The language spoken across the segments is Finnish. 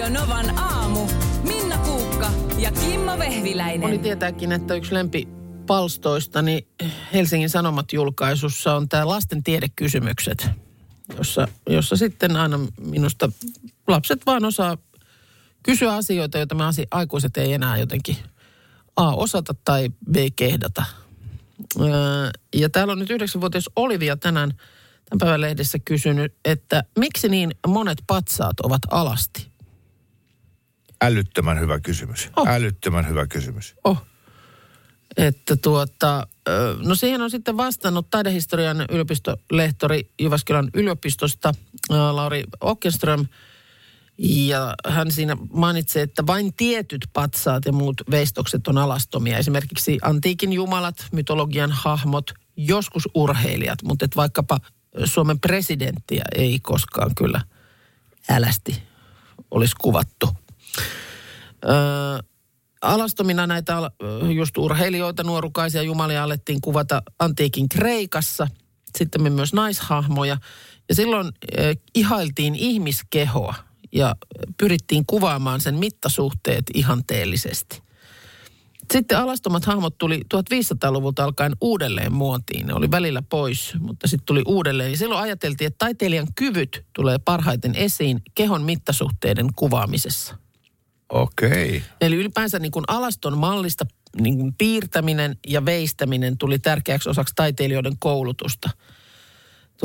Radio Novan aamu. Minna Kuukka ja Kimmo Vehviläinen. Moni tietääkin, että yksi lempipalstoista niin Helsingin Sanomat julkaisussa on tämä lasten tiedekysymykset, jossa, jossa sitten aina minusta lapset vaan osaa kysyä asioita, joita me asi- aikuiset ei enää jotenkin A osata tai B kehdata. Öö, ja täällä on nyt yhdeksänvuotias Olivia tänään tämän päivän lehdessä kysynyt, että miksi niin monet patsaat ovat alasti? Älyttömän hyvä kysymys. Oh. Älyttömän hyvä kysymys. Oh. Että tuota, no siihen on sitten vastannut taidehistorian yliopistolehtori Jyväskylän yliopistosta Lauri Ockenström. Ja hän siinä mainitsee, että vain tietyt patsaat ja muut veistokset on alastomia. Esimerkiksi antiikin jumalat, mytologian hahmot, joskus urheilijat, mutta et vaikkapa Suomen presidenttiä ei koskaan kyllä älästi olisi kuvattu. Öö, alastomina näitä just urheilijoita, nuorukaisia jumalia alettiin kuvata antiikin Kreikassa. Sitten me myös naishahmoja. Ja silloin äh, ihailtiin ihmiskehoa ja pyrittiin kuvaamaan sen mittasuhteet ihanteellisesti. Sitten alastomat hahmot tuli 1500-luvulta alkaen uudelleen muotiin. Ne oli välillä pois, mutta sitten tuli uudelleen. Ja silloin ajateltiin, että taiteilijan kyvyt tulee parhaiten esiin kehon mittasuhteiden kuvaamisessa. Okei. Eli ylipäänsä niin kuin alaston mallista niin kuin piirtäminen ja veistäminen tuli tärkeäksi osaksi taiteilijoiden koulutusta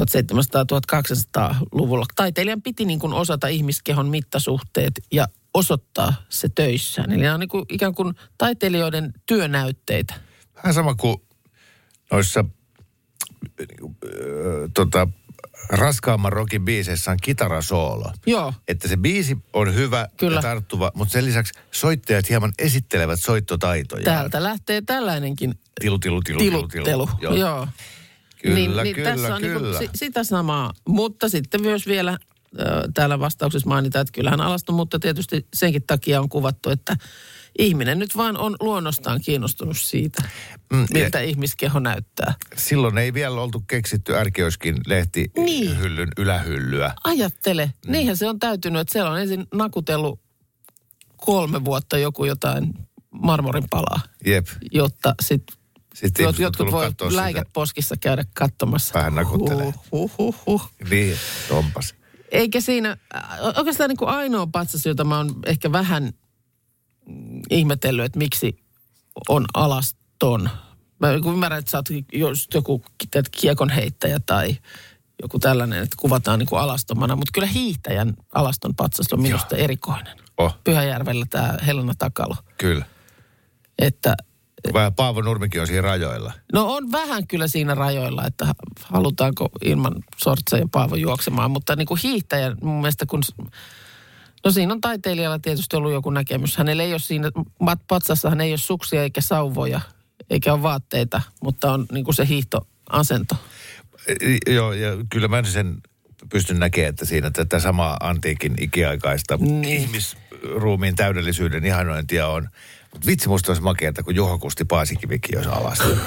1700-1800-luvulla. Taiteilijan piti niin kuin osata ihmiskehon mittasuhteet ja osoittaa se töissään. Eli nämä on niin kuin ikään kuin taiteilijoiden työnäytteitä. Vähän sama kuin noissa äh, tota, raskaamman rockin biiseissä on kitarasoolo. Joo. Että se biisi on hyvä Kyllä. ja tarttuva, mutta sen lisäksi soittajat hieman esittelevät soittotaitoja. Täältä lähtee tällainenkin Tilu, tilu, tilu, tilu, tiluttelu. tilu. Joo. Joo. Kyllä, niin, kyllä, niin tässä on kyllä. Niin kuin sitä samaa. Mutta sitten myös vielä äh, täällä vastauksessa mainitaan, että kyllähän alaston, mutta tietysti senkin takia on kuvattu, että ihminen nyt vaan on luonnostaan kiinnostunut siitä, Mm, mm, miltä ihmiskeho näyttää. Silloin ei vielä oltu keksitty ärkioskin lehti Niin. hyllyn ylähyllyä. Ajattele, mm. niinhän se on täytynyt, että siellä on ensin nakutellut kolme vuotta joku jotain marmorin palaa, Jep. jotta sitten Sitten Jot, jotkut voi kattoo sitä. läikät poskissa käydä katsomassa. Vähän nakuttelee. Huh, huh, huh. Niin, tompas. Eikä siinä, oikeastaan niin kuin ainoa patsas, jota mä oon ehkä vähän mm, ihmetellyt, että miksi on alaston. Mä niin kuin ymmärrän, että sä oot just joku teet kiekonheittäjä tai joku tällainen, että kuvataan niin kuin alastomana. Mutta kyllä hiihtäjän alaston patsas on minusta erikoinen. Oh, Pyhäjärvellä tämä Helena Takalo. kyllä. Että Vähän Paavo Nurmikin on siinä rajoilla. No on vähän kyllä siinä rajoilla, että halutaanko ilman sortseja Paavo juoksemaan, mutta niin kuin hiihtäjä mun mielestä kun... No siinä on taiteilijalla tietysti ollut joku näkemys. Hänellä ei ole siinä, mat- patsassahan ei ole suksia eikä sauvoja, eikä ole vaatteita, mutta on niin kuin se hiihtoasento. Joo, ja kyllä mä sen pystyn näkemään, että siinä tätä samaa antiikin ikiaikaista Niin. ihmisruumiin täydellisyyden ihanointia on. Mutta vitsi musta olisi makeata, kun Juha Kusti Paasikivikin olisi alasti.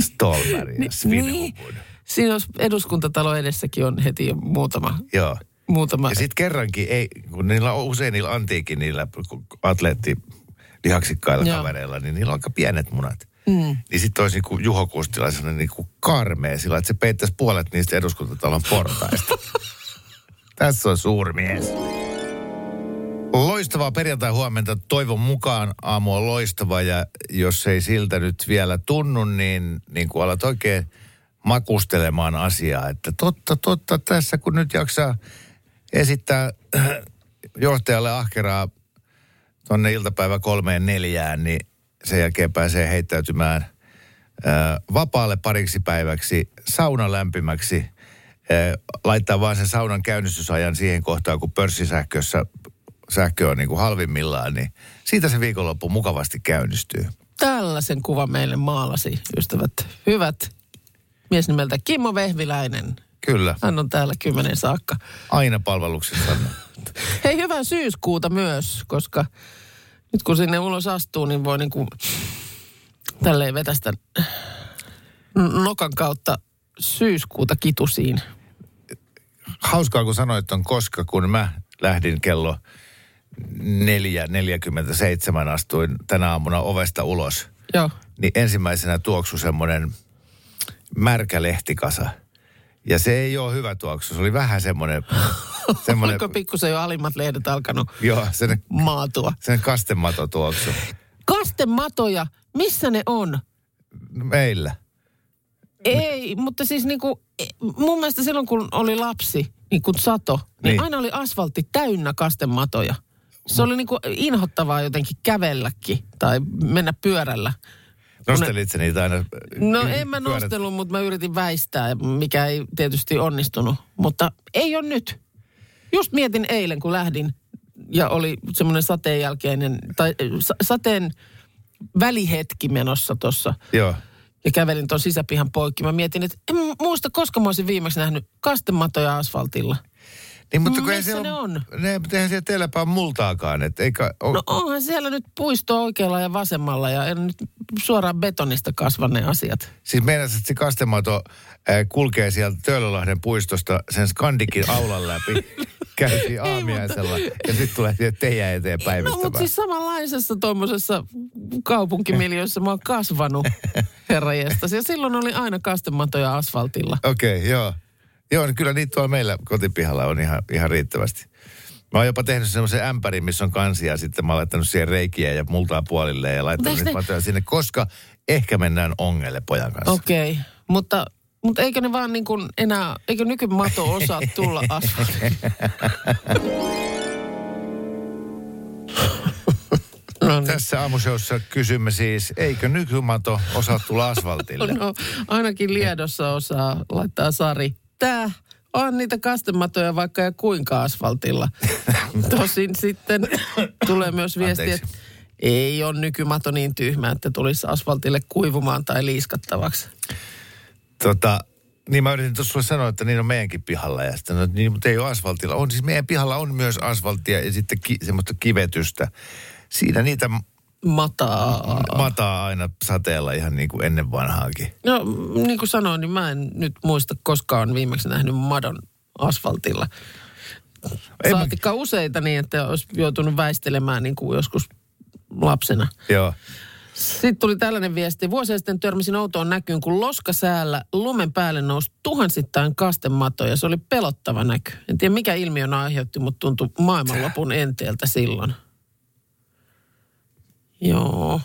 Stolberg ja Svinhuvud. Siinä olisi eduskuntatalo edessäkin on heti muutama, Joo. Muutama Ja sitten kerrankin, ei, kun niillä on usein niillä antiikin, niillä atleetti lihaksikkailla Joo. kavereilla, niin niillä on aika pienet munat. Mm. Niin sitten olisi niinku Juho Kustila sellainen niinku karmea sillä, että se peittäisi puolet niistä eduskuntatalon portaista. Tässä on suuri mies. Loistavaa perjantai huomenta. Toivon mukaan aamu on loistava ja jos ei siltä nyt vielä tunnu, niin, niin kun alat oikein makustelemaan asiaa, että totta, totta, tässä kun nyt jaksaa esittää johtajalle ahkeraa tonne iltapäivä kolmeen neljään, niin sen jälkeen pääsee heittäytymään ää, vapaalle pariksi päiväksi, sauna lämpimäksi, ää, laittaa vaan sen saunan käynnistysajan siihen kohtaan, kun pörssisähkössä sähkö on niin kuin halvimmillaan, niin siitä se viikonloppu mukavasti käynnistyy. tällaisen kuvan meille maalasi, ystävät. Hyvät. Mies nimeltä Kimmo Vehviläinen. Kyllä, Hän on täällä kymmenen saakka. aina palveluksessa. Hei, hyvää syyskuuta myös, koska nyt kun sinne ulos astuu, niin voi niinku tälleen vetästä nokan kautta syyskuuta kitusiin. Hauskaa, kun sanoit on koska, kun mä lähdin kello 4.47 astuin tänä aamuna ovesta ulos. Joo. Niin ensimmäisenä tuoksu semmoinen märkä lehtikasa. Ja se ei ole hyvä tuoksu. Se oli vähän semmoinen... semmoinen Oliko pikkusen jo alimmat lehdet alkanut joo, sen, maatua? sen kastemato tuoksu. Kastematoja, missä ne on? Meillä. Ei, mutta siis niinku, e, mun mielestä silloin kun oli lapsi, niin kun sato, niin, Niin. aina oli asfaltti täynnä kastematoja. Se oli niinku inhottavaa jotenkin kävelläkin tai mennä pyörällä. Nostelit sä niitä aina? No y- en mä pyörät- nostellut, mutta mä yritin väistää, mikä ei tietysti onnistunut. Mutta ei ole nyt. Just mietin eilen, kun lähdin ja oli semmoinen sateen jälkeinen, tai sa- sateen välihetki menossa tuossa Joo. ja kävelin tuon sisäpihan poikki. Mä mietin, että en muista, koska mä olisin viimeksi nähnyt kastematoja asfaltilla. Niin, mutta kun ei Missä siellä ne on? Ne, mutta eihän siellä teilläpä ole multaakaan. Et eikä, o, No onhan siellä nyt puisto oikealla ja vasemmalla ja en nyt suoraan betonista kasva ne asiat. Siis meinasit, että se kastemato äh, kulkee sieltä Töölölahden puistosta sen Skandikin aulan läpi. Käytiin aamiaisella ja sitten tulee siihen teidän eteen No mutta siis samanlaisessa tuommoisessa kaupunkimiljöissä mä oon kasvanut, herra jestas. Ja silloin oli aina kastematoja asfaltilla. Okei, okay, joo. Joo, niin kyllä niitä tuolla meillä kotipihalla on ihan, ihan riittävästi. Mä oon jopa tehnyt semmoisen ämpärin, missä on kansia, ja sitten mä oon laittanut siihen reikiä ja multaa puolille ja laittanut niitä ne- sinne, koska ehkä mennään ongelle pojan kanssa. Okei, okay. mutta, mutta eikö ne vaan niin kuin enää, eikö nykymato osaa tulla asfaltille? no, niin. Tässä aamushowssa kysymme siis, eikö nykymato osaa tulla asfaltille? no, ainakin Liedossa osaa laittaa Sari. Tää on niitä kastematoja vaikka ja kuinka asfaltilla. Tosin sitten tulee myös viesti, että ei ole nykymato niin tyhmä, että tulisi asfaltille kuivumaan tai liiskattavaksi. Tota, niin mä yritin tuossa sulle sanoa, että niin on meidänkin pihalla. Ja sitten, no, niin, mutta ei ole asfaltilla. On siis meidän pihalla on myös asfalttia ja sitten ki, semmoista kivetystä. Siinä niitä Mataa. mataa aina sateella ihan niin kuin ennen vanhaakin. No niin kuin sanoin, niin mä en nyt muista koskaan viimeksi nähnyt madon asfaltilla. Ei mä- Saatikka useita niin, että olisi joutunut väistelemään niin kuin joskus lapsena. Joo. Sitten tuli tällainen viesti. Vuosia sitten törmäsin outoon näkyyn, kun loskasäällä lumen päälle nousi tuhansittain kastematoja. Se oli pelottava näky. En tiedä mikä ilmiö aiheutti, mutta tuntui maailmanlopun enteeltä silloin. Joo,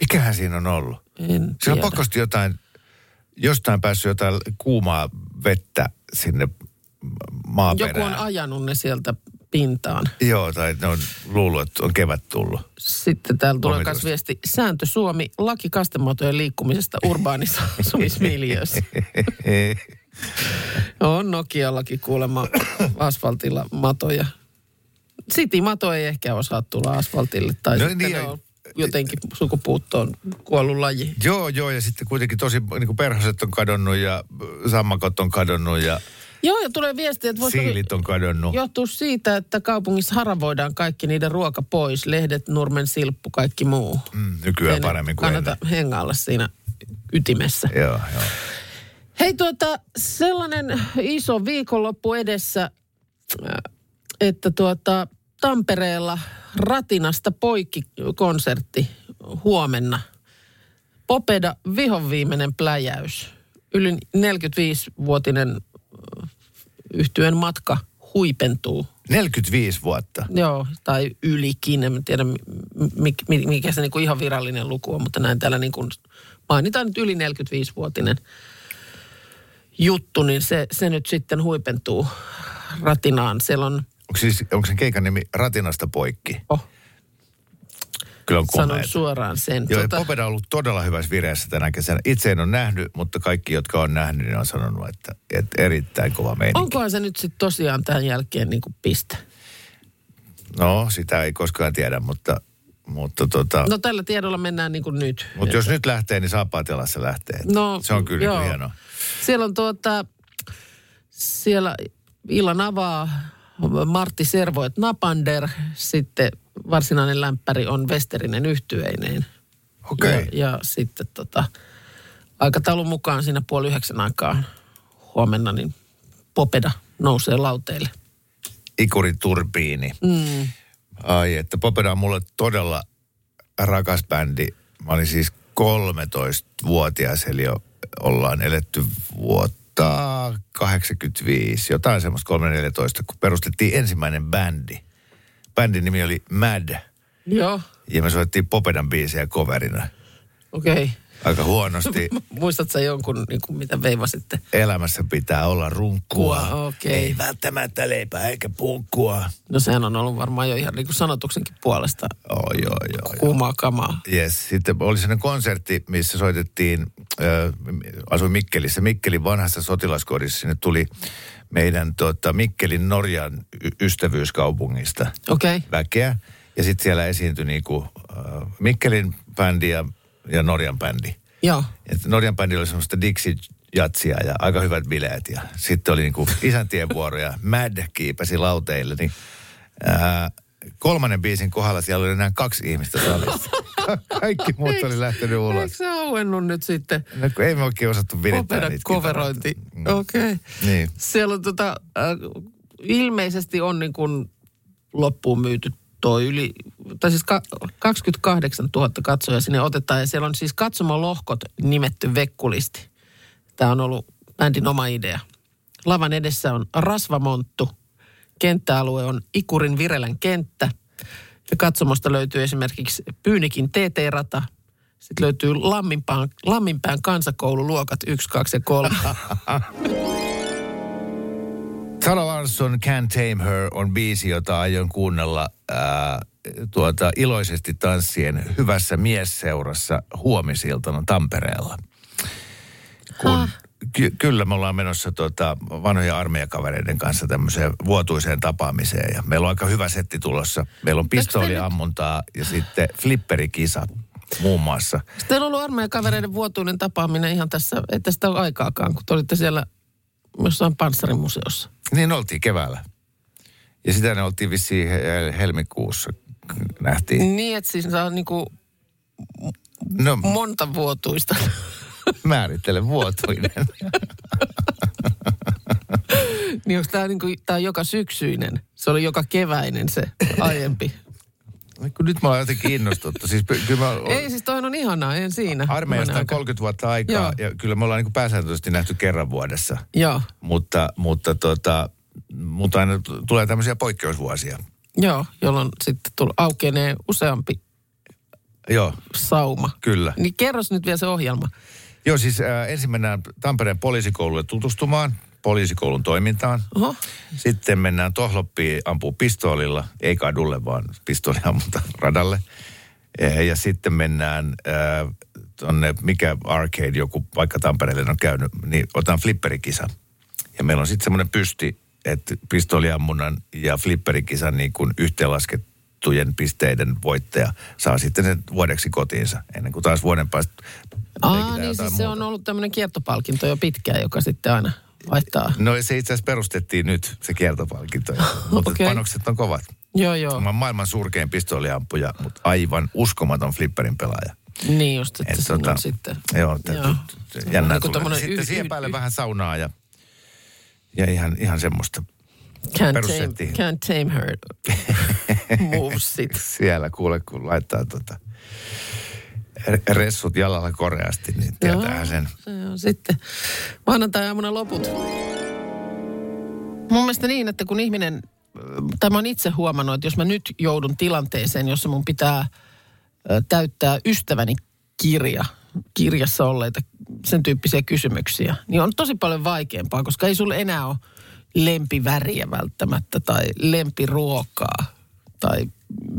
Mikähän siinä on ollut? en Siinä on tiedä. pakosti jotain, jostain päässyt jotain kuumaa vettä sinne maaperään. Joku on ajanut ne sieltä pintaan. Joo, tai ne on luullut, että on kevät tullut. Sitten täällä tulee myös viesti. Sääntö Suomi, laki kastematojen liikkumisesta urbaanissa asumismiljöössä. On Nokiallakin kuulemma asfaltilla matoja. City-mato ei ehkä osaa tulla asfaltille. Tai No sitten niin, on jotenkin sukupuuttoon kuollut laji. Joo, joo, ja sitten kuitenkin tosi niin kuin perhoset on kadonnut ja sammakot on kadonnut ja Joo, ja tulee viesti, että voisi siilit on kadonnut. johtua siitä, että kaupungissa haravoidaan kaikki niiden ruoka pois. Lehdet, nurmen, silppu, kaikki muu. Mm, nykyään Ei paremmin kuin kannata ennen. hengailla siinä ytimessä. Joo, joo. Hei tuota, sellainen iso viikonloppu edessä, äh, että tuota, Tampereella Ratinasta poikki konsertti huomenna. Popeda vihon viimeinen pläjäys. Yli 45-vuotinen yhtyen matka huipentuu. 45 vuotta. Joo, tai ylikin. En tiedä, mi- mi- mikä se niinku ihan virallinen luku on, mutta näin täällä niin kuin mainitaan nyt yli 45-vuotinen juttu, niin se, se nyt sitten huipentuu ratinaan. Siellä on, Onko, siis, onko sen keikan nimi Ratinasta poikki? oh, Kyllä on sanon suoraan sen. Joo, Tota, tota... Popeda on ollut todella hyvässä vireessä tänä kesänä. Itse en ole nähnyt, mutta kaikki, jotka on nähnyt, niin on sanonut, että, että erittäin kova meininki. onkohan se nyt sitten tosiaan tämän jälkeen niin kuin piste? No, sitä ei koskaan tiedä, mutta, mutta, tota, No tällä tiedolla mennään niin kuin nyt. mutta jos nyt lähtee, niin saapaat jalassa lähtee. No, se on kyllä joo. niin hienoa. Siellä on tuota, siellä illan avaa Martti Servoet Napander, sitten varsinainen lämpäri on Westerinen yhtyeineen. Okei. Ja, ja sitten tota, aikataulun mukaan siinä puoli yhdeksän aikaa huomenna, niin Popeda nousee lauteille. Ikuriturbiini. Mm. Ai, että Popeda on mulle todella rakas bändi. Mä olin siis 13-vuotias, eli jo ollaan eletty vuotta 85, jotain semmoista 314, kun perustettiin ensimmäinen bändi. Bändin nimi oli Mad, Joo, ja me soittiin Popedan biisejä coverina. okei. Okay. Aika huonosti. Muistatko sä jonkun, niin kuin mitä veivasitte? Elämässä pitää olla runkkua. Kua, okei. Ei välttämättä leipää eikä punkkua. No sehän on ollut varmaan jo ihan niin kuin sanotuksenkin puolesta Oh, joo, joo, joo. kuumaa kamaa. Yes. Sitten oli sellainen konsertti, missä soitettiin, äh, asuin Mikkelissä, Mikkelin vanhassa sotilaskodissa. Sinne tuli meidän tota, Mikkelin Norjan ystävyyskaupungista. Okay. väkeä. Ja sitten siellä esiintyi niinku, äh, Mikkelin bändi ja, ja Norjan bändi. Joo. Et Norjan bändi oli semmoista Dixie jatsia ja aika hyvät bileet. Ja sitten oli niinku isäntien vuoro ja Mad kiipesi lauteille. Niin, ää, kolmannen biisin kohdalla siellä oli enää kaksi ihmistä salissa. Kaikki muut oli lähtenyt ulos. Eikö se auennut nyt sitten? No, kun ei me oikein osattu virittää niitä coverointi. kitaroita. Okei. Okay. Niin. Siellä on tota, äh, ilmeisesti on niin kuin loppuun myyty toi yli, tai siis ka, 28 000 katsoja sinne otetaan. Ja siellä on siis katsomolohkot nimetty Vekkulisti. Tämä on ollut bändin oma idea. Lavan edessä on rasvamonttu. Kenttäalue on Ikurin Virelän kenttä. Ja katsomosta löytyy esimerkiksi Pyynikin TT-rata. Sitten löytyy Lamminpään, Lamminpään kansakoululuokat 1, 2 ja 3. Sara Larsson, Can't Tame Her on biisi, jota aion kuunnella ää, tuota, iloisesti tanssien hyvässä miesseurassa huomisiltana Tampereella. Kun, ky- kyllä me ollaan menossa tuota, vanhoja armeijakavereiden kanssa tämmöiseen vuotuiseen tapaamiseen. Ja meillä on aika hyvä setti tulossa. Meillä on pistooliammuntaa ja sitten flipperikisa muun muassa. Sitten on ollut armeijan kavereiden vuotuinen tapaaminen ihan tässä, ei tästä ole aikaakaan, kun te olitte siellä jossain panssarimuseossa. Niin oltiin keväällä. Ja sitä ne oltiin vissiin he- helmikuussa nähtiin. Niin, että siis on niinku No monta vuotuista. Määrittele vuotuinen. niin onko tämä niinku, tää on joka syksyinen? Se oli joka keväinen se aiempi. Kun nyt mä oon jotenkin innostuttu. Siis kyllä mä Ei siis toi on ihanaa, en siinä. armeijasta on aika. 30 vuotta aikaa Joo. ja kyllä me ollaan niin pääsääntöisesti nähty kerran vuodessa. Joo, Mutta, mutta, tota, mutta aina tulee tämmöisiä poikkeusvuosia. joo, jolloin sitten tull, aukenee useampi Joo, sauma. kyllä. Niin kerros nyt vielä se ohjelma. Joo, siis äh, ensin mennään Tampereen poliisikoululle tutustumaan poliisikoulun toimintaan. Oho. Sitten mennään Tohloppiin ampuu pistoolilla, ei kadulle, vaan pistooliammunta radalle. Eh, Ja sitten mennään äh, tonne, mikä arcade, joku vaikka Tampereelle on käynyt, niin otan flipperikisa. Ja meillä on sitten semmoinen pysti, että pistooliammunnan ja flipperikisan niin kuin yhteenlaskettujen pisteiden voittaja saa sitten sen vuodeksi kotiinsa, ennen kuin taas vuoden päästä Aa, niin siis se on ollut tämmöinen kiertopalkinto jo pitkään, joka sitten aina vaihtaa. No se itse asiassa perustettiin nyt, se kiertopalkinto. mutta Okei. panokset on kovat. Joo, joo. Mä maailman surkein pistooliampuja, mutta aivan uskomaton flipperin pelaaja. Niin just, että Et on sitten... Joo, t- Joo. jännää Joku tulee. Sitten y- siihen päälle y- vähän saunaa ja, ja ihan, ihan semmoista. Can't tame, can't tame her Siellä kuule, kun laittaa tota, re- ressut jalalla koreasti, niin tietäähän sen. Se on sitten maanantai-aamuna loput. Mun mielestä niin, että kun ihminen, tai mä oon itse huomannut, että jos mä nyt joudun tilanteeseen, jossa mun pitää täyttää ystäväni kirja, kirjassa olleita sen tyyppisiä kysymyksiä, niin on tosi paljon vaikeampaa, koska ei sulle enää ole lempiväriä välttämättä tai lempiruokaa. Tai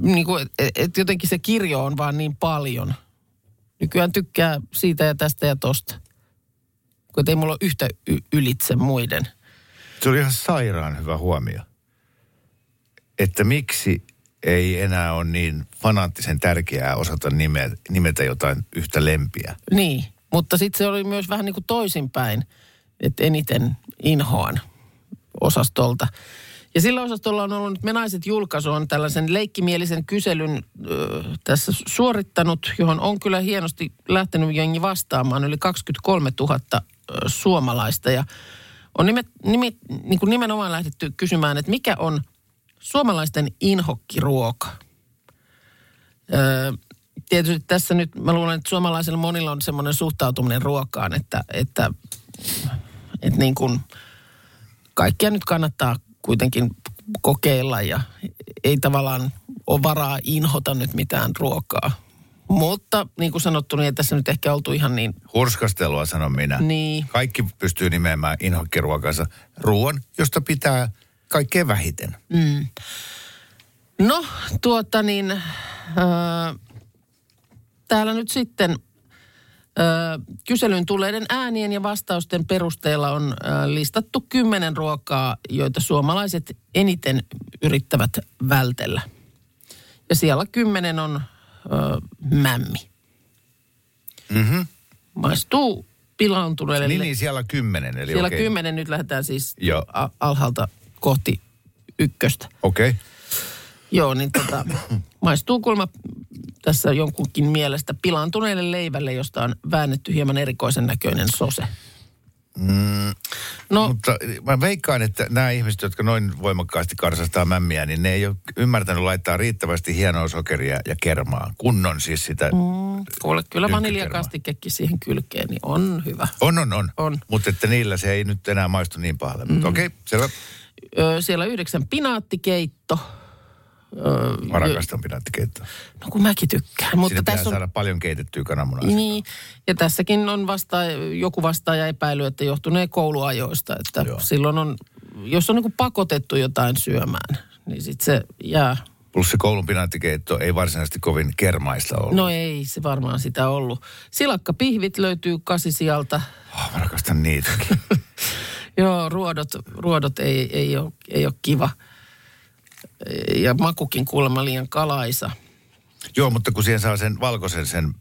niin kuin, et, et jotenkin se kirjo on vaan niin paljon. Nykyään tykkää siitä ja tästä ja tosta. Kun ei mulla ole yhtä y- ylitse muiden. Se oli ihan sairaan hyvä huomio. Että miksi ei enää ole niin fanaattisen tärkeää osata nimetä, nimetä jotain yhtä lempiä. Niin, mutta sitten se oli myös vähän niin kuin toisinpäin, että eniten inhoan osastolta. Ja sillä osastolla on ollut Me Naiset julkaisu on tällaisen leikkimielisen kyselyn ö, tässä suorittanut, johon on kyllä hienosti lähtenyt jengi vastaamaan yli 23 000 ö, suomalaista. Ja on nimet, nimi, niin kuin nimenomaan lähdetty kysymään, että mikä on Suomalaisten inhokkiruoka. Öö, tietysti tässä nyt mä luulen, että suomalaisilla monilla on semmoinen suhtautuminen ruokaan, että, että, että niin kuin kaikkia nyt kannattaa kuitenkin kokeilla ja ei tavallaan ole varaa inhota nyt mitään ruokaa. Mutta niin kuin sanottu, niin ei tässä nyt ehkä oltu ihan niin, Hurskastelua sanon minä. niin Kaikki pystyy nimeämään inhokkiruokansa ruoan, josta pitää kaikkein vähiten. No, tuota niin, öö, täällä nyt sitten kyselyyn tulleiden äänien ja vastausten perusteella on listattu kymmenen ruokaa, joita suomalaiset eniten yrittävät vältellä. Ja siellä kymmenen on öö, mämmi. Mhm. Maistuu pilaantuneelle. Niin, niin, siellä kymmenen. Eli siellä okei. kymmenen, nyt lähdetään siis Joo. alhaalta kohti ykköstä. Okei. Okay. Joo, niin tota, maistuu kulma tässä jonkunkin mielestä pilaantuneelle leivälle, josta on väännetty hieman erikoisen näköinen sose. Mm, No, Mutta mä veikkaan, että nämä ihmiset, jotka noin voimakkaasti karsastaa mämmiä, niin ne ei ole ymmärtänyt laittaa riittävästi hienoa sokeria ja kermaa. Kunnon siis sitä. Mm. kuule, kyllä Yrkkykerma. vaniljakastikekin siihen kylkeen, niin on hyvä. On, on, on. On. Mutta että niillä se ei nyt enää maistu niin pahalle. Mm. Okei, okay, selvä. Öö, siellä yhdeksän pinaattikeitto. Öö, Mä rakastan pinaattikeittoa. no kun mäkin tykkään. Mutta Siinä tässä on, saada paljon keitettyä kananmunaa. Niin, ja tässäkin on vasta, joku vastaaja epäily, että johtunee kouluajoista. Että Joo. silloin on, jos on niin pakotettu jotain syömään, niin sitten se jää. Plus se koulun pinaattikeitto ei varsinaisesti kovin kermaista ollut. No ei se varmaan sitä ollut. Silakkapihvit löytyy kasisijalta. Oh, mä rakastan niitäkin. Joo, ruodot, ruodot ei, ei, ole, ei ole kiva. Ja makukin kuulemma liian kalaisa. Joo, mutta kun siihen saa sen valkoisen sen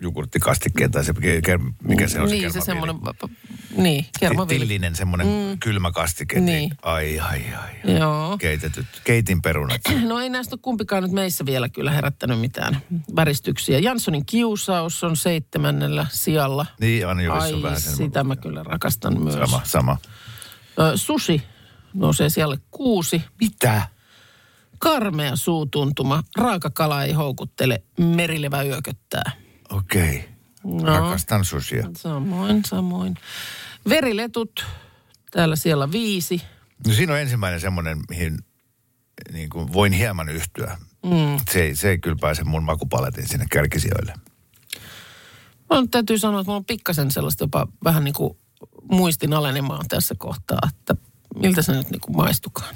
jogurttikastikkeen tai se, mikä se on se niin, se semmoinen, niin, kermaviili. Tillinen semmoinen mm. kylmä kastike. Niin. Niin. Ai, ai, ai. Joo. Keitetyt, keitin perunat. No ei näistä ole kumpikaan nyt meissä vielä kyllä herättänyt mitään väristyksiä. Janssonin kiusaus on seitsemännellä sijalla. Niin, Jurissa Ai, on vähän sen. sitä mä kyllä rakastan myös. Sama, sama. Ö, sushi nousee siellä kuusi. Mitä? Karmea suutuntuma. Raaka kala ei houkuttele. Merilevä yököttää. Okei. Okay. No. Rakastan susia. Samoin, samoin. Veriletut. Täällä siellä viisi. No siinä on ensimmäinen semmoinen, mihin niin kuin voin hieman yhtyä. Mm. Se, ei, se ei kyllä pääse mun makupaletin sinne kärkisijoille. Mä nyt täytyy sanoa, että mulla on pikkasen sellaista jopa vähän niin kuin muistin alenemaan tässä kohtaa, että miltä se nyt niin kuin maistukaan.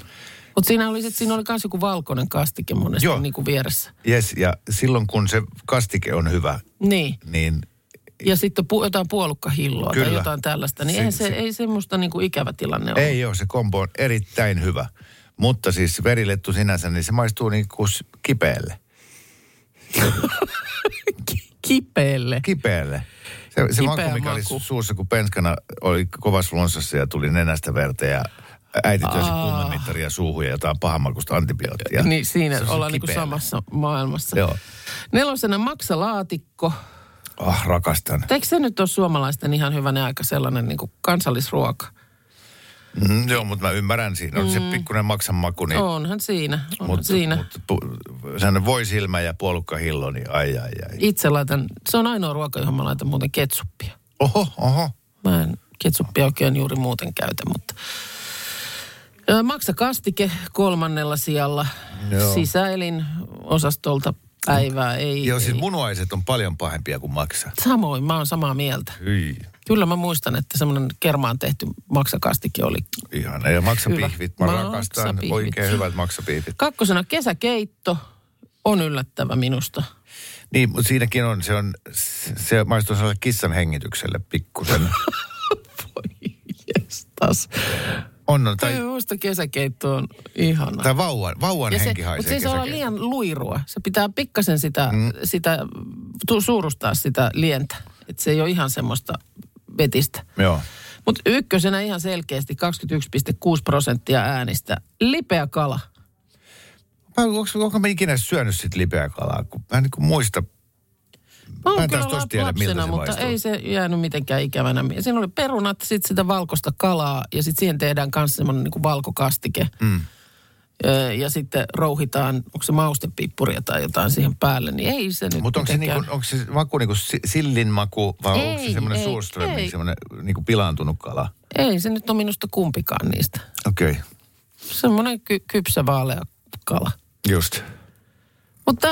Mutta siinä oli, että siinä oli myös joku valkoinen kastike monesti Joo. niin kuin vieressä. Yes, ja silloin kun se kastike on hyvä, Niin. niin Ja sitten pu, jotain puolukkahilloa Kyllä. tai jotain tällaista. Niin Se- eihän se, se- ei semmoista niin kuin ikävä tilanne ole. ei ole, se kombo on erittäin hyvä. Mutta siis verilettu sinänsä, niin se maistuu niin kuin kipeälle. Kipeelle. Kipeälle. Se, se Kipeä maku, mikä oli maku. suussa, kun penskana oli kovassa flunssassa ja tuli nenästä verta ja äiti työsi kuumemittaria suuhun ja jotain pahamakusta antibioottia. Niin siinä Se ollaan niin samassa maailmassa. Joo. Nelosena maksalaatikko. Ah, rakastan. Eikö se nyt ole suomalaisten ihan hyvänä aika sellainen niin kuin kansallisruoka? Mm, joo, mutta mä ymmärrän siinä. On mm. se pikkuinen maksan maku, niin... Onhan siinä, onhan Mutta, siinä. mutta pu- sellainen voisilmä ja puolukkahillo, niin ai ai ai. Itse laitan, se on ainoa ruoka, johon mä laitan muuten ketsuppia. Oho, oho. Mä en ketsuppia oikein juuri muuten käytä, mutta... Ö, Maksakastike kolmannella sijalla. Joo. Sisäelin osastolta päivää ei... Joo, siis ei. munuaiset on paljon pahempia kuin maksa. Samoin, mä oon samaa mieltä. Hyi, Kyllä mä muistan, että semmoinen kermaan tehty maksakastike oli. ihana. Ja maksapihvit, mä Hyvä. rakastan. Maksapihvit. Oikein hyvät maksapihvit. Kakkosena kesäkeitto on yllättävä minusta. Niin, mutta siinäkin on, se on, se maistuu sellaiselle kissan hengitykselle pikkusen. Voi jestas. On, on, Tai... Minusta kesäkeitto on ihana. tai vauvan, vauvan Ja se, henki mutta haisee se ei saa olla liian luirua. Se pitää pikkasen sitä, mm. sitä tu, suurustaa sitä lientä. Että se ei ole ihan semmoista vetistä. Joo. Mutta ykkösenä ihan selkeästi 21,6 prosenttia äänistä. Lipeä kala. Mä, onko, onko mä ikinä syönyt sit lipeä kalaa? Kun mä en niin muista. Mä oon en kyllä lap- tiedä, lapsena, se mutta maistuu. ei se jäänyt mitenkään ikävänä. Siinä oli perunat, sitten sitä valkoista kalaa ja sitten siihen tehdään myös semmoinen niin valkokastike. Mm. ja sitten rouhitaan, onko se maustepippuria tai jotain siihen päälle, niin ei se nyt Mutta onko se, niinku, onko se maku niinku si- sillin maku vai onko se semmoinen ei. semmoinen niinku pilaantunut kala? Ei se nyt ole minusta kumpikaan niistä. Okei, okay. Semmoinen ky- kypsä vaalea kala. just. Mutta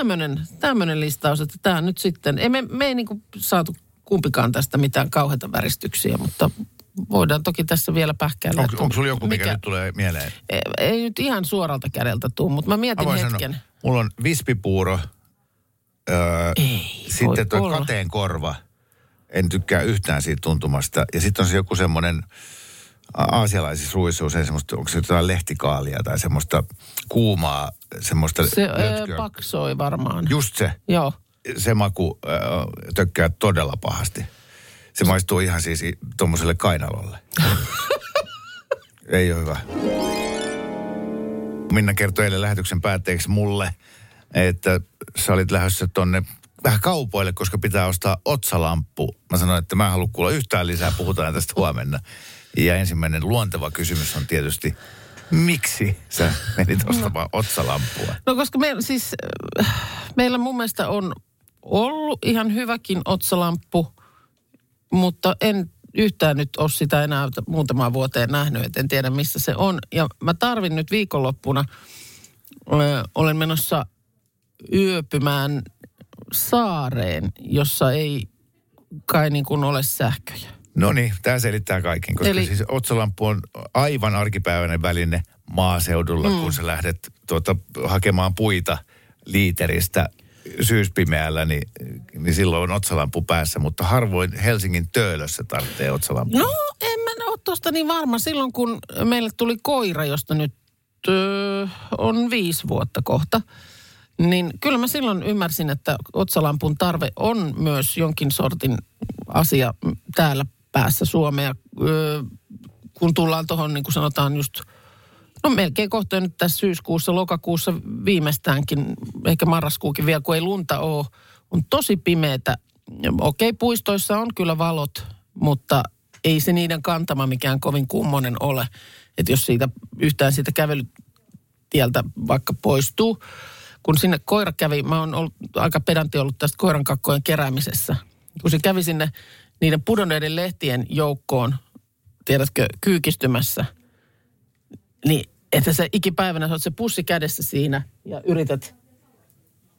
tämmöinen listaus, että tämä nyt sitten, ei me, me ei niinku saatu kumpikaan tästä mitään kauheita väristyksiä, mutta voidaan toki tässä vielä pähkäillä. Onko, onko sulla joku, mikä, nyt tulee mieleen? Ei, ei nyt ihan suoralta kädeltä tuu, mutta mä Mä mietin voin hetken. sanoa, mulla on vispipuuro, öö, Ei, sitten tuo olla. kateen korva. En tykkää yhtään siitä tuntumasta. Ja sitten on se joku semmoinen aasialaisissa ruuissa usein semmoista, onko se jotain lehtikaalia tai semmoista kuumaa, semmoista Se ö, lötköä. paksoi varmaan. Just se, Joo. se maku äh, tökkää todella pahasti. Se maistuu ihan siis tuommoiselle kainalolle. Ei ole hyvä. Minna kertoi eilen lähetyksen päätteeksi mulle, että sä olit lähdössä tonne vähän kaupoille, koska pitää ostaa otsalamppu. Mä sanoin, että mä en halua kuulla yhtään lisää, puhutaan tästä huomenna. Ja ensimmäinen luonteva kysymys on tietysti, miksi sä menit ostamaan otsalampua? No koska me, siis, äh, meillä mun mielestä on ollut ihan hyväkin otsalamppu, mutta en yhtään nyt ole sitä enää muutamaan vuoteen nähnyt, et en tiedä missä se on. Ja mä tarvin nyt viikonloppuna, ö, olen menossa yöpymään saareen, jossa ei kai niin kuin ole sähköjä. No niin, tämä selittää kaiken, koska Eli... Siis otsalamppu on aivan arkipäiväinen väline maaseudulla, mm. kun sä lähdet tuota, hakemaan puita liiteristä syyspimeällä, niin, niin silloin on otsalampu päässä, mutta harvoin Helsingin töölössä tarvitsee otsalampua. No, en mä ole tuosta niin varma. Silloin kun meille tuli koira, josta nyt ö, on viisi vuotta kohta, niin kyllä mä silloin ymmärsin, että otsalampun tarve on myös jonkin sortin asia täällä päässä Suomea. Kun tullaan tuohon, niin kuin sanotaan just, no melkein kohta nyt tässä syyskuussa, lokakuussa viimeistäänkin, ehkä marraskuukin vielä, kun ei lunta ole, on tosi pimeätä. Okei, puistoissa on kyllä valot, mutta ei se niiden kantama mikään kovin kummonen ole. Että jos siitä yhtään siitä kävelytieltä vaikka poistuu, kun sinne koira kävi, mä oon ollut aika pedantti ollut tästä koiran kakkojen keräämisessä. Kun se kävi sinne niiden pudonneiden lehtien joukkoon, tiedätkö, kyykistymässä, niin että se ikipäivänä sä oot se pussi kädessä siinä ja yrität,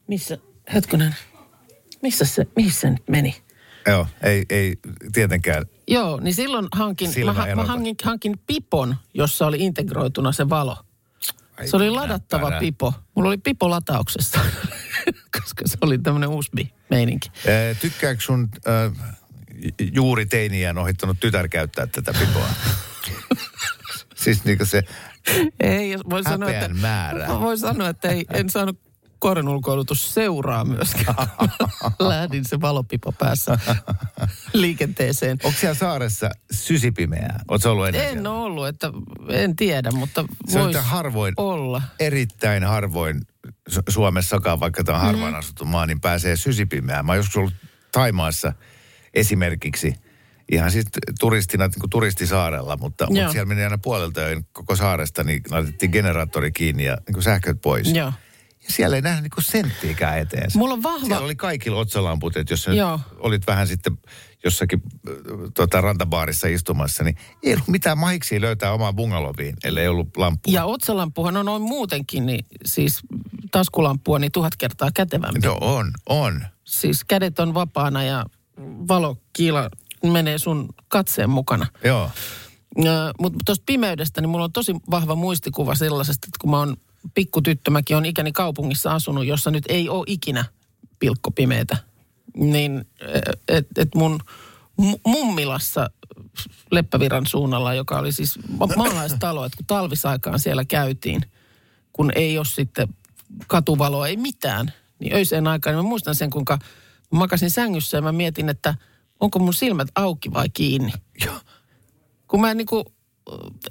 missä, hetkonen, missä se, missä se nyt meni? Joo, ei, ei tietenkään. Joo, niin silloin hankin, mä, Silmä mä erota. hankin, hankin pipon, jossa oli integroituna se valo. Ai, Se oli ladattava näppärää. pipo. Mulla oli pipo latauksessa, koska se oli tämmöinen USB-meininki. Ää, Tykkääkö sun äh, juuri teiniään ohittanut tytär käyttää tätä pipoa? siis niin se, Ei, voi sanoa, että, määrä. Mä voin sanoa, että ei, en saanut koiran ulkoilutus seuraa myöskään. Lähdin se valopipo päässä liikenteeseen. onko siellä saaressa sysipimeää? Oletko ollut ennen En siellä? ole ollut, että en tiedä, mutta Se on harvoin, olla. erittäin harvoin Su- Suomessakaan, vaikka tämä on Mm. harvaan asuttu maa, niin pääsee sysipimeään. Mä oon joskus ollut Taimaassa esimerkiksi ihan siis turistina, niin kuin turistisaarella, mutta, mutta siellä meni aina puolelta öin koko saaresta, niin laitettiin generaattori kiinni ja niin kuin sähköt pois. Joo. Ja siellä ei nähnyt niin kuin senttiäkään eteensä. Mulla on vahva- Siellä oli kaikilla otsalamput, että jos sä olit vähän sitten jossakin äh, tota, rantabaarissa istumassa, niin ei ollut mitään mahiksi löytää omaa bungaloviin, ellei ollut lamppua. Ja otsalampuhan on noin muutenkin, niin siis taskulampua niin tuhat kertaa kätevämpi. No on, on. Siis kädet on vapaana ja valokiila menee sun katseen mukana. Joo. Mutta tuosta pimeydestä, niin mulla on tosi vahva muistikuva sellaisesta, että kun mä oon pikkutyttö, mäkin on ikäni kaupungissa asunut, jossa nyt ei ole ikinä pilkkopimeitä. Niin, että et mun mu- mummilassa Leppäviran suunnalla, joka oli siis ma- maalaistalo, että kun talvisaikaan siellä käytiin, kun ei ole sitten katuvaloa, ei mitään, niin öiseen aikaan, niin mä muistan sen, kuinka mä makasin sängyssä ja mä mietin, että onko mun silmät auki vai kiinni. Joo. Kun mä en niinku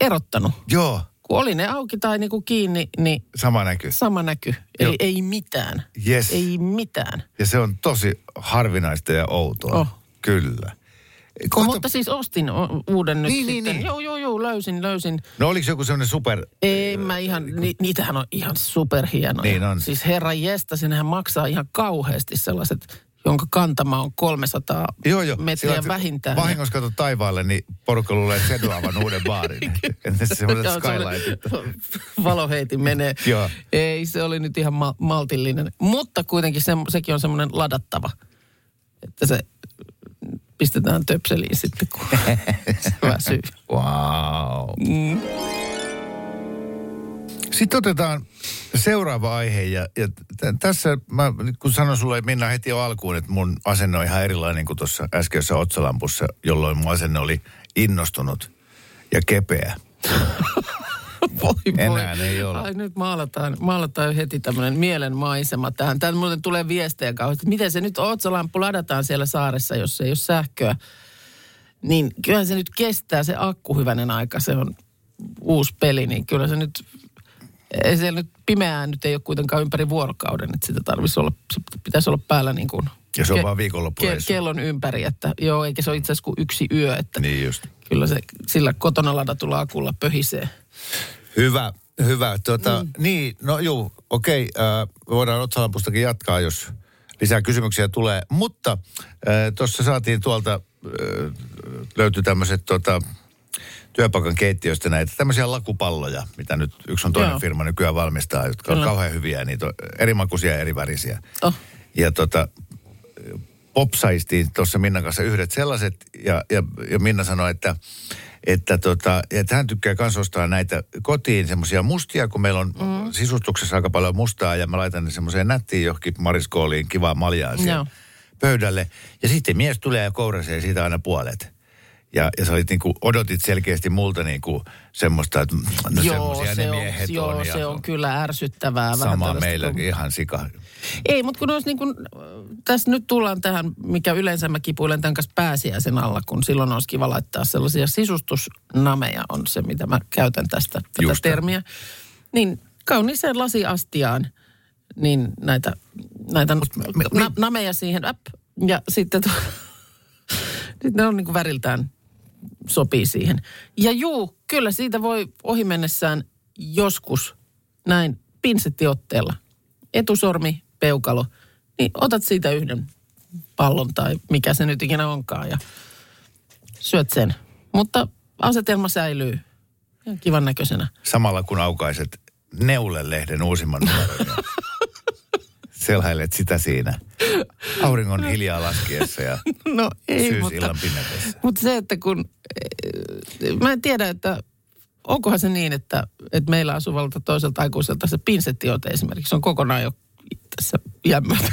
erottanut. Joo. Kun oli ne auki tai niinku kiinni, niin Sama näky. sama näky. Joo. Eli ei mitään. Yes. Ei mitään. Ja se on tosi harvinaista ja outoa. Oh. Kyllä. Kohta, Mutta siis ostin uuden nyt Niin, niin, sitten. niin. Joo, joo, joo, löysin, löysin. no oliko joku semmoinen super... Ei mä ihan, ni, niitähän on ihan superhienoja. Niin on. Siis herra jesta, sinnehän maksaa ihan kauheasti sellaiset, jonka kantama on 300 Joo, joo. metriä Sillä- vähintään. Vahingossa kato taivaalle, niin porukka luulee, että Sedu avannut uuden baarin. Semmoiset skylightit? semmoinen Valoheitin menee. Joo. Ei, se oli nyt ihan ma- maltillinen. Mutta kuitenkin se, sekin on semmoinen ladattava, että se pistetään töpseliin sitten, kun väsyy. Wow. Sitten otetaan seuraava aihe ja, ja t- tässä mä kun sanon sulle Minna heti jo alkuun, että mun asenne on ihan erilainen kuin tuossa äskeisessä otsalampussa, jolloin mun asenne oli innostunut ja kepeä. Voi, Enää voi. ei ole. Ai nyt maalataan, maalataan heti tämmöinen mielenmaisema tähän. Täältä muuten tulee viestejä kauheasti. Miten se nyt otsalamppu ladataan siellä saaressa, jos ei ole sähköä? Niin kyllähän se nyt kestää se akku hyvänen aika. Se on uusi peli, niin kyllä se nyt... Ei se nyt pimeää nyt ei ole kuitenkaan ympäri vuorokauden, että sitä tarvitsisi olla, se pitäisi olla päällä niin kuin... Ja se on ke- vaan viikonloppureissu. kellon ympäri, että joo, eikä se ole itse asiassa kuin yksi yö, että Niin just. kyllä se sillä kotona ladatulla akulla pöhisee. Hyvä, hyvä. Tuota, mm. Niin, no juu, okei. Äh, voidaan otsalampustakin jatkaa, jos lisää kysymyksiä tulee. Mutta äh, tuossa saatiin tuolta, äh, löytyi tämmöiset tota, työpaikan keittiöistä näitä tämmöisiä lakupalloja, mitä nyt yksi on toinen Joo. firma nykyään valmistaa, jotka on Kyllä. kauhean hyviä niitä on eri makuisia ja eri värisiä. Oh. Ja tota, popsaistiin tuossa Minnan kanssa yhdet sellaiset, ja, ja, ja Minna sanoi, että, että, tota, että hän tykkää myös ostaa näitä kotiin semmoisia mustia, kun meillä on mm. sisustuksessa aika paljon mustaa, ja mä laitan ne semmoiseen nättiin johonkin mariskooliin kivaa maljaa siellä Joo. pöydälle. Ja sitten mies tulee ja kourasee siitä aina puolet. Ja, ja sä olit niin kuin, odotit selkeästi multa niin kuin semmoista, että no joo, semmoisia se ne on, miehet joo, on. ja se on kyllä ärsyttävää. Sama meillä kun- ihan sika. Ei, mutta kun olisi niin kuin, tässä nyt tullaan tähän, mikä yleensä mä kipuilen tämän kanssa pääsiäisen alla, kun silloin olisi kiva laittaa sellaisia sisustusnameja, on se, mitä mä käytän tästä tätä Just termiä. Niin kauniiseen lasiastiaan, niin näitä, näitä me- na, nameja siihen, äp, ja sitten tu- sitten ne on niin kuin väriltään sopii siihen. Ja juu, kyllä siitä voi ohi mennessään joskus näin pinsettiotteella. Etusormi, peukalo, niin otat siitä yhden pallon tai mikä se nyt ikinä onkaan ja syöt sen. Mutta asetelma säilyy ihan kivan näköisenä. samalla kun aukaiset Neule-lehden uusimman numeron. Selhailet sitä siinä. Auringon hiljaa laskiessa ja No ei, syysillan mutta, mutta se, että kun, eh, mä en tiedä, että onkohan se niin, että, että meillä asuvalta toiselta aikuiselta se pinsettiote esimerkiksi on kokonaan jo tässä jämmöltä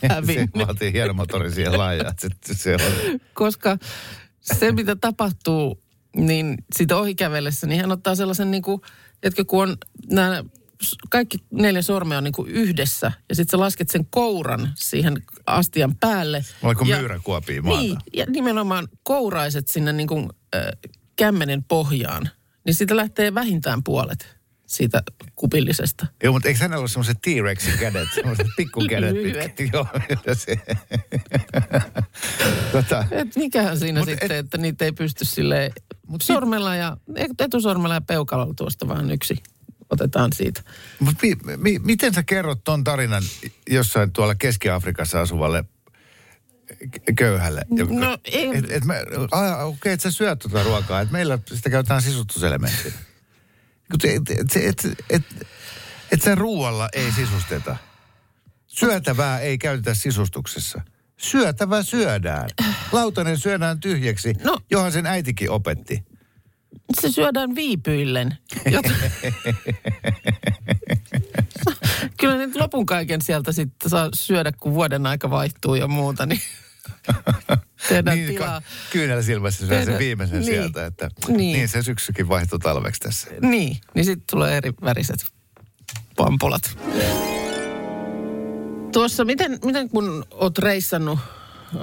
Se hävinnyt. vaatii hieno motori siihen laajaan. Se, se on. Koska se, mitä tapahtuu, niin sitä ohikävellessä, niin hän ottaa sellaisen niin kuin, että kun on nämä kaikki neljä sormea on niin kuin yhdessä ja sitten sä lasket sen kouran siihen astian päälle. Oliko ja, myyräkuopia maata? Niin, ja nimenomaan kouraiset sinne niin kuin, äh, kämmenen pohjaan, niin siitä lähtee vähintään puolet siitä kupillisesta. Joo, mutta eikö hänellä ole semmoiset T-Rexin kädet, semmoiset pikkukädet? Pitkät? Joo, se. tota, Et mikähän siinä Mut sitten, et- et, että niitä ei pysty sit- sormella ja, etusormella ja peukalolla tuosta vaan yksi otetaan siitä. mut mi, mi, miten sä kerrot ton tarinan jossain tuolla Keski-Afrikassa asuvalle köyhälle? joka- No, ei- Et, et mä, a, okei, että sä syöt tuota ruokaa, että meillä sitä käytetään sisustuselementtinä. Et, et, et, et, et, et sen ruualla ei sisusteta. Syötävää ei käytetä sisustuksessa. Syötävä syödään. Lautanen syödään tyhjäksi, No. johon sen äitikin opetti. Se syödään viipyillen. Jota... Kyllä nyt lopun kaiken sieltä sitten saa syödä, kun vuoden aika vaihtuu ja muuta, niin tehdään niin, tilaa. kyynel silmässä syö sen viimeisen niin. sieltä. Että, Niin. niin. se syksykin vaihtui talveksi tässä. Niin, niin sitten tulee eri väriset pampulat. Tuossa, miten, miten kun oot reissannut ö,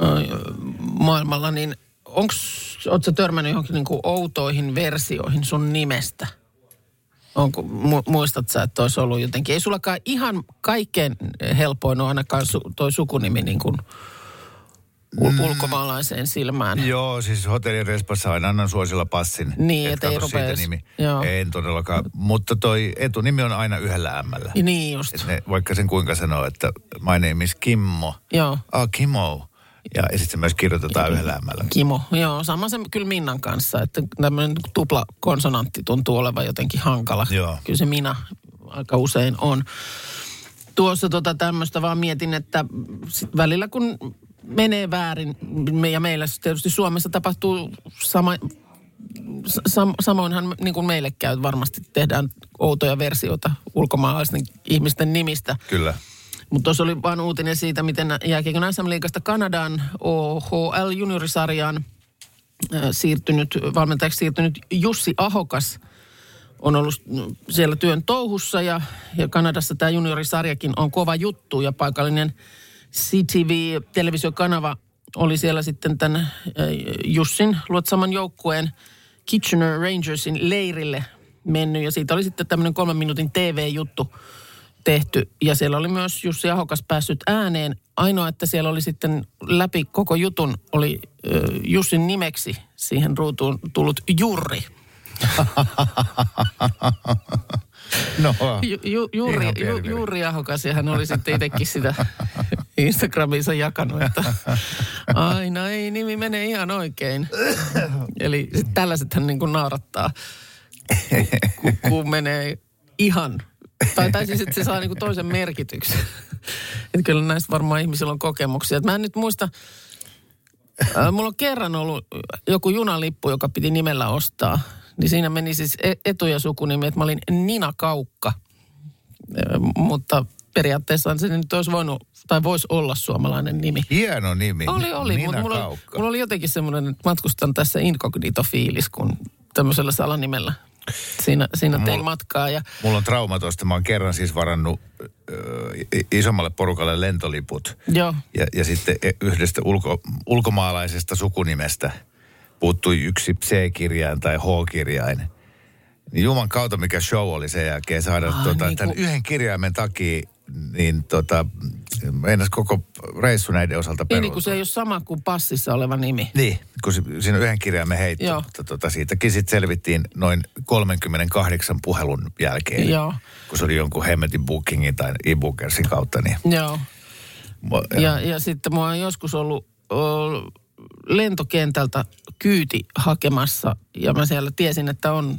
maailmalla, niin onks, oot sä törmännyt johonkin niinku outoihin versioihin sun nimestä? Onko, mu, muistat sä, että olisi ollut jotenkin, ei sullakaan ihan kaikkein helpoin ole ainakaan su, toi sukunimi niin kuin ul- ulkomaalaiseen silmään. Joo, siis hotellin respassa aina annan suosilla passin. Niin, Et ei siitä rupees- nimi. joo. En todellakaan. Mutta toi etunimi on aina yhdellä ämmällä. Niin just. Et ne, vaikka sen kuinka sanoo, että my name is Kimmo. Joo. Ah, Kimmo. Ja, ja sitten se myös kirjoitetaan yhdellä ämmällä. Kimo, joo, sama se kyllä Minnan kanssa, että tämmöinen tupla konsonantti tuntuu olevan jotenkin hankala. Joo. Kyllä se Minna aika usein on. Tuossa tota tämmöistä vaan mietin, että sit välillä kun menee väärin, me ja meillä tietysti Suomessa tapahtuu sama, sam, samoinhan niin kuin meille käy, varmasti tehdään outoja versioita ulkomaalaisten ihmisten nimistä. Kyllä. Mutta tuossa oli vain uutinen siitä, miten jääkiekon SM-liigasta Kanadaan OHL juniorisarjaan äh, siirtynyt, valmentajaksi siirtynyt Jussi Ahokas on ollut mm, siellä työn touhussa ja, ja Kanadassa tämä juniorisarjakin on kova juttu ja paikallinen CTV-televisiokanava oli siellä sitten tämän Jussin luotsaman joukkueen Kitchener Rangersin leirille mennyt ja siitä oli sitten tämmöinen kolmen minuutin TV-juttu tehty. Ja siellä oli myös Jussi Ahokas päässyt ääneen. Ainoa, että siellä oli sitten läpi koko jutun, oli ö, Jussin nimeksi siihen ruutuun tullut Jurri. No, Ju, ju, pieni ju. Jurri Ahokas ja hän oli sitten itsekin sitä Instagramiinsa jakanut, että aina ei nimi mene ihan oikein. Eli sit tällaisethan niin kuin naurattaa, kun, kun menee ihan, tai, tai siis että se saa niin kuin toisen merkityksen. Että kyllä näistä varmaan ihmisillä on kokemuksia. Et mä en nyt muista, Ää, Mulla on kerran ollut joku junalippu, joka piti nimellä ostaa. Niin siinä meni siis e- etu- ja sukunimi, että mä olin Nina Kaukka. Mutta periaatteessa se nyt olisi voinut, tai voisi olla suomalainen nimi. hieno nimi. Oli, oli, Nina mutta mulla, Kaukka. mulla oli jotenkin semmoinen, että matkustan tässä incognito-fiilis, kun tämmöisellä salanimellä siinä, siinä tein Mulla- matkaa. Ja Mulla on trauma tosta. Mä oon kerran siis varannut ö, isommalle porukalle lentoliput. joo, Ja, ja sitten e- yhdestä ulko, ulkomaalaisesta sukunimestä puuttui yksi C-kirjain tai H-kirjain. Niin Juman kautta, mikä show oli sen jälkeen saada Ah, tota, niin tämän kuin- yhden kirjaimen takia, niin tota, meinas koko reissu näiden osalta niin, peruutua. niin kuin se ei ole sama kuin passissa oleva nimi. Niin, kun siinä yhden kirjaimen heitti, Joo. mutta tota, siitäkin sitten selvittiin noin 38 puhelun jälkeen. Joo. Kun se oli jonkun hemmetin bookingin tai e-bookersin kautta, niin... Joo. Mo- Ja, ja sitten mua on joskus ollut o, lentokentältä kyyti hakemassa ja mä siellä tiesin, että on,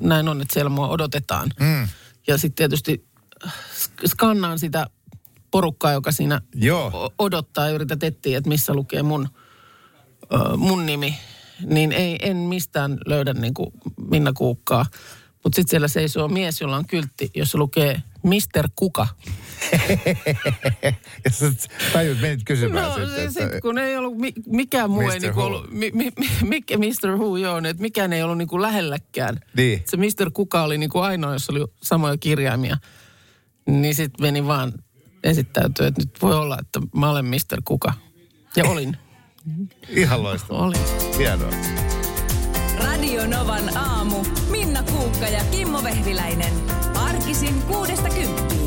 näin on, että siellä mua odotetaan. Mm. Ja sitten tietysti skannaan sitä porukkaa, joka siinä Joo. odottaa ja yrität etsiä, että missä lukee mun, mun nimi. Niin ei, en mistään löydä niin kuin Minna Kuukkaa. Mutta sitten siellä seisoo mies, jolla on kyltti, jossa lukee Mister Kuka. ja sä tajut, menit kysymään No sitten, että, sit, kun ei ollut, mi, mikään muu ei Mr. niinku ollut, mi, mi, mi, mikä Mr. Who joo, että mikään ei ollut niinku lähelläkään. Niin. Se Mr. Kuka oli niinku ainoa, jossa oli samoja kirjaimia. Niin sitten meni vaan esittäytyä, että nyt voi olla, että mä olen Mr. Kuka. Ja olin, Ihan loistavaa. olin. Hienoa. Radio Novan aamu. Minna Kuukka ja Kimmo Vehviläinen. Arkisin kuudesta kymppiin.